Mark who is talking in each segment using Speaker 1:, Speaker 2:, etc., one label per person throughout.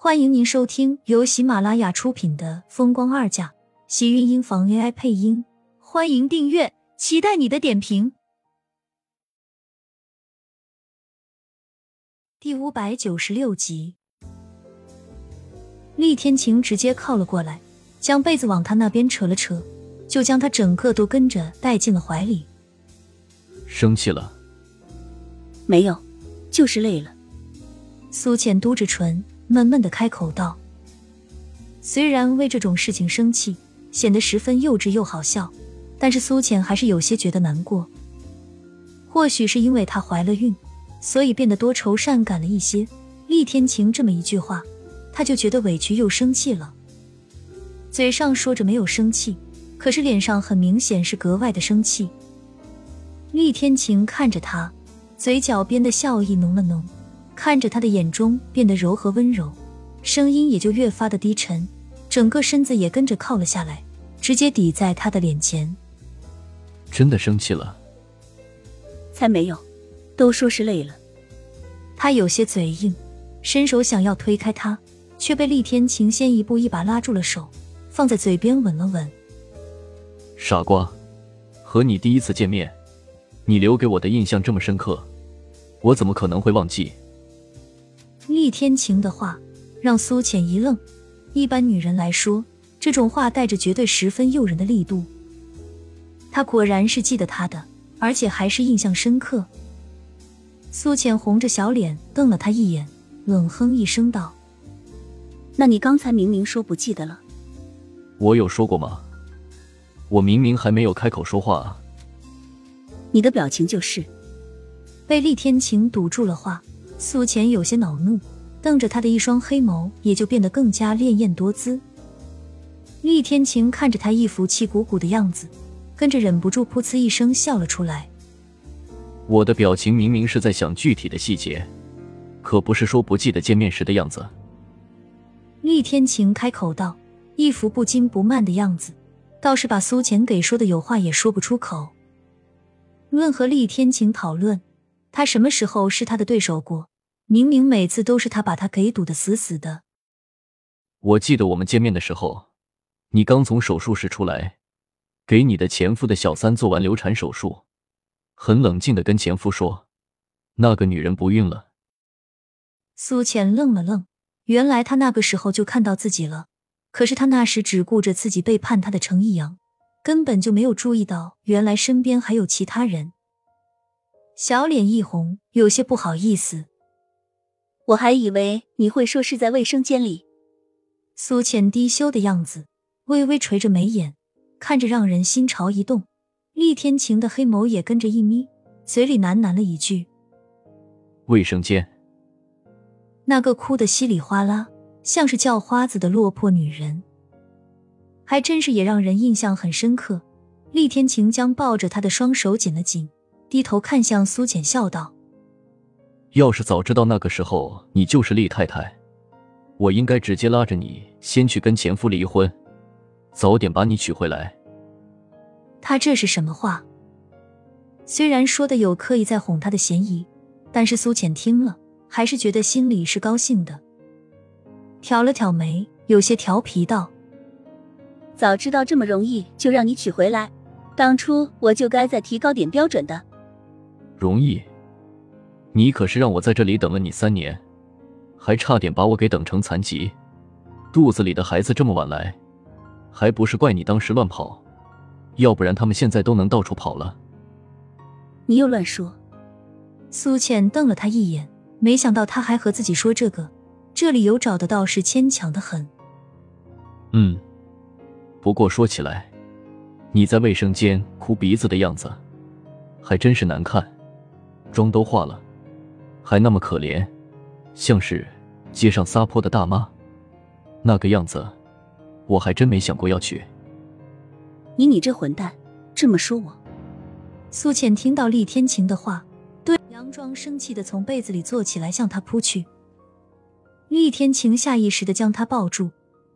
Speaker 1: 欢迎您收听由喜马拉雅出品的《风光二嫁》，喜运音房 AI 配音。欢迎订阅，期待你的点评。第五百九十六集，厉天晴直接靠了过来，将被子往他那边扯了扯，就将他整个都跟着带进了怀里。
Speaker 2: 生气了？
Speaker 3: 没有，就是累了。
Speaker 1: 苏浅嘟着唇。闷闷的开口道：“虽然为这种事情生气，显得十分幼稚又好笑，但是苏浅还是有些觉得难过。或许是因为她怀了孕，所以变得多愁善感了一些。厉天晴这么一句话，她就觉得委屈又生气了。嘴上说着没有生气，可是脸上很明显是格外的生气。厉天晴看着他，嘴角边的笑意浓了浓。”看着他的眼中变得柔和温柔，声音也就越发的低沉，整个身子也跟着靠了下来，直接抵在他的脸前。
Speaker 2: 真的生气了？
Speaker 3: 才没有，都说是累了。
Speaker 1: 他有些嘴硬，伸手想要推开他，却被厉天晴先一步一把拉住了手，放在嘴边吻了吻。
Speaker 2: 傻瓜，和你第一次见面，你留给我的印象这么深刻，我怎么可能会忘记？
Speaker 1: 厉天晴的话让苏浅一愣。一般女人来说，这种话带着绝对十分诱人的力度。他果然是记得他的，而且还是印象深刻。苏浅红着小脸瞪了他一眼，冷哼一声道：“
Speaker 3: 那你刚才明明说不记得了。”
Speaker 2: 我有说过吗？我明明还没有开口说话啊。
Speaker 3: 你的表情就是
Speaker 1: 被厉天晴堵住了话。苏浅有些恼怒，瞪着他的一双黑眸，也就变得更加潋滟多姿。厉天晴看着他一副气鼓鼓的样子，跟着忍不住噗呲一声笑了出来。
Speaker 2: 我的表情明明是在想具体的细节，可不是说不记得见面时的样子。
Speaker 1: 厉天晴开口道，一副不紧不慢的样子，倒是把苏浅给说的有话也说不出口。论和厉天晴讨论。他什么时候是他的对手过？明明每次都是他把他给堵得死死的。
Speaker 2: 我记得我们见面的时候，你刚从手术室出来，给你的前夫的小三做完流产手术，很冷静的跟前夫说：“那个女人不孕了。”
Speaker 1: 苏浅愣了愣，原来他那个时候就看到自己了，可是他那时只顾着自己背叛他的程逸阳，根本就没有注意到原来身边还有其他人。小脸一红，有些不好意思。
Speaker 3: 我还以为你会说是在卫生间里。
Speaker 1: 苏浅低羞的样子，微微垂着眉眼，看着让人心潮一动。厉天晴的黑眸也跟着一眯，嘴里喃喃了一句：“
Speaker 2: 卫生间。”
Speaker 1: 那个哭得稀里哗啦，像是叫花子的落魄女人，还真是也让人印象很深刻。厉天晴将抱着她的双手紧了紧。低头看向苏浅，笑道：“
Speaker 2: 要是早知道那个时候你就是厉太太，我应该直接拉着你先去跟前夫离婚，早点把你娶回来。”
Speaker 1: 他这是什么话？虽然说的有刻意在哄他的嫌疑，但是苏浅听了还是觉得心里是高兴的，挑了挑眉，有些调皮道：“
Speaker 3: 早知道这么容易就让你娶回来，当初我就该再提高点标准的。”
Speaker 2: 容易？你可是让我在这里等了你三年，还差点把我给等成残疾，肚子里的孩子这么晚来，还不是怪你当时乱跑，要不然他们现在都能到处跑了。
Speaker 3: 你又乱说！
Speaker 1: 苏倩瞪了他一眼，没想到他还和自己说这个，这理由找得到是牵强的很。
Speaker 2: 嗯，不过说起来，你在卫生间哭鼻子的样子，还真是难看。妆都化了，还那么可怜，像是街上撒泼的大妈，那个样子，我还真没想过要娶。
Speaker 3: 你你这混蛋，这么说我？
Speaker 1: 苏浅听到厉天晴的话，对，佯装生气的从被子里坐起来向他扑去。厉天晴下意识的将他抱住，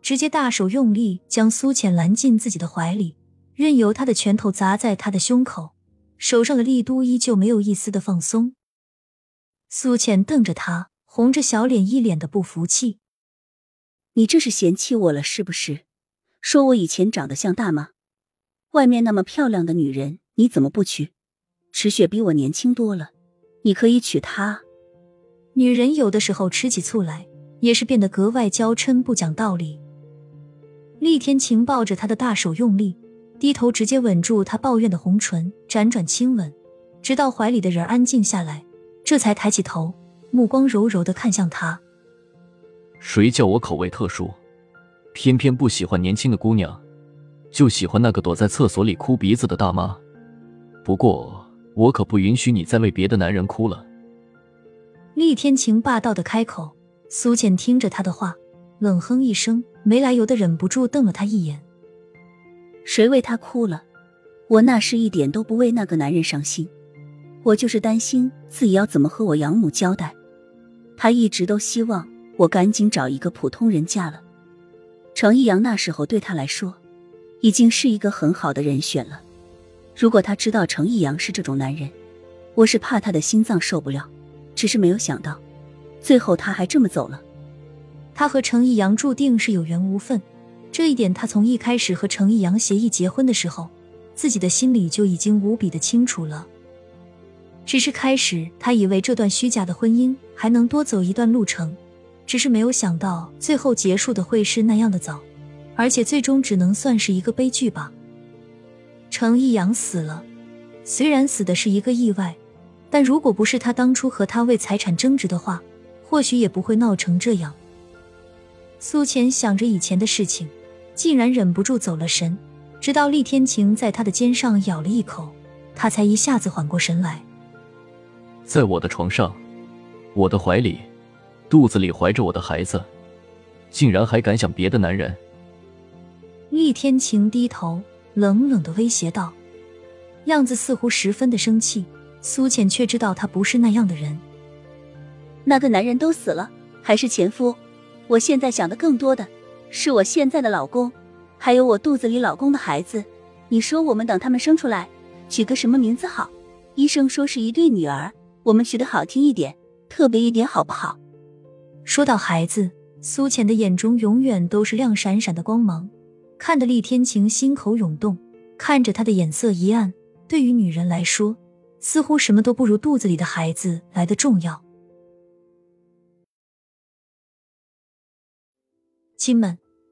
Speaker 1: 直接大手用力将苏浅揽进自己的怀里，任由他的拳头砸在他的胸口。手上的力度依旧没有一丝的放松。苏浅瞪着他，红着小脸，一脸的不服气。
Speaker 3: 你这是嫌弃我了是不是？说我以前长得像大妈，外面那么漂亮的女人你怎么不娶？池雪比我年轻多了，你可以娶她。
Speaker 1: 女人有的时候吃起醋来，也是变得格外娇嗔不讲道理。厉天晴抱着他的大手用力，低头直接吻住他抱怨的红唇，辗转亲吻，直到怀里的人安静下来，这才抬起头，目光柔柔的看向他。
Speaker 2: 谁叫我口味特殊，偏偏不喜欢年轻的姑娘，就喜欢那个躲在厕所里哭鼻子的大妈。不过我可不允许你再为别的男人哭了。
Speaker 1: 厉天晴霸道的开口，苏浅听着他的话，冷哼一声。没来由的忍不住瞪了他一眼。
Speaker 3: 谁为他哭了？我那是一点都不为那个男人伤心，我就是担心自己要怎么和我养母交代。他一直都希望我赶紧找一个普通人嫁了。程逸阳那时候对他来说，已经是一个很好的人选了。如果他知道程逸阳是这种男人，我是怕他的心脏受不了。只是没有想到，最后他还这么走了。
Speaker 1: 他和程逸阳注定是有缘无分，这一点他从一开始和程逸阳协议结婚的时候，自己的心里就已经无比的清楚了。只是开始他以为这段虚假的婚姻还能多走一段路程，只是没有想到最后结束的会是那样的早，而且最终只能算是一个悲剧吧。程逸阳死了，虽然死的是一个意外，但如果不是他当初和他为财产争执的话，或许也不会闹成这样。苏浅想着以前的事情，竟然忍不住走了神。直到厉天晴在他的肩上咬了一口，他才一下子缓过神来。
Speaker 2: 在我的床上，我的怀里，肚子里怀着我的孩子，竟然还敢想别的男人？
Speaker 1: 厉天晴低头，冷冷的威胁道，样子似乎十分的生气。苏浅却知道他不是那样的人。
Speaker 3: 那个男人都死了，还是前夫？我现在想的更多的是我现在的老公，还有我肚子里老公的孩子。你说我们等他们生出来，取个什么名字好？医生说是一对女儿，我们取的好听一点，特别一点，好不好？
Speaker 1: 说到孩子，苏浅的眼中永远都是亮闪闪的光芒，看得厉天晴心口涌动，看着他的眼色一暗。对于女人来说，似乎什么都不如肚子里的孩子来的重要。亲们，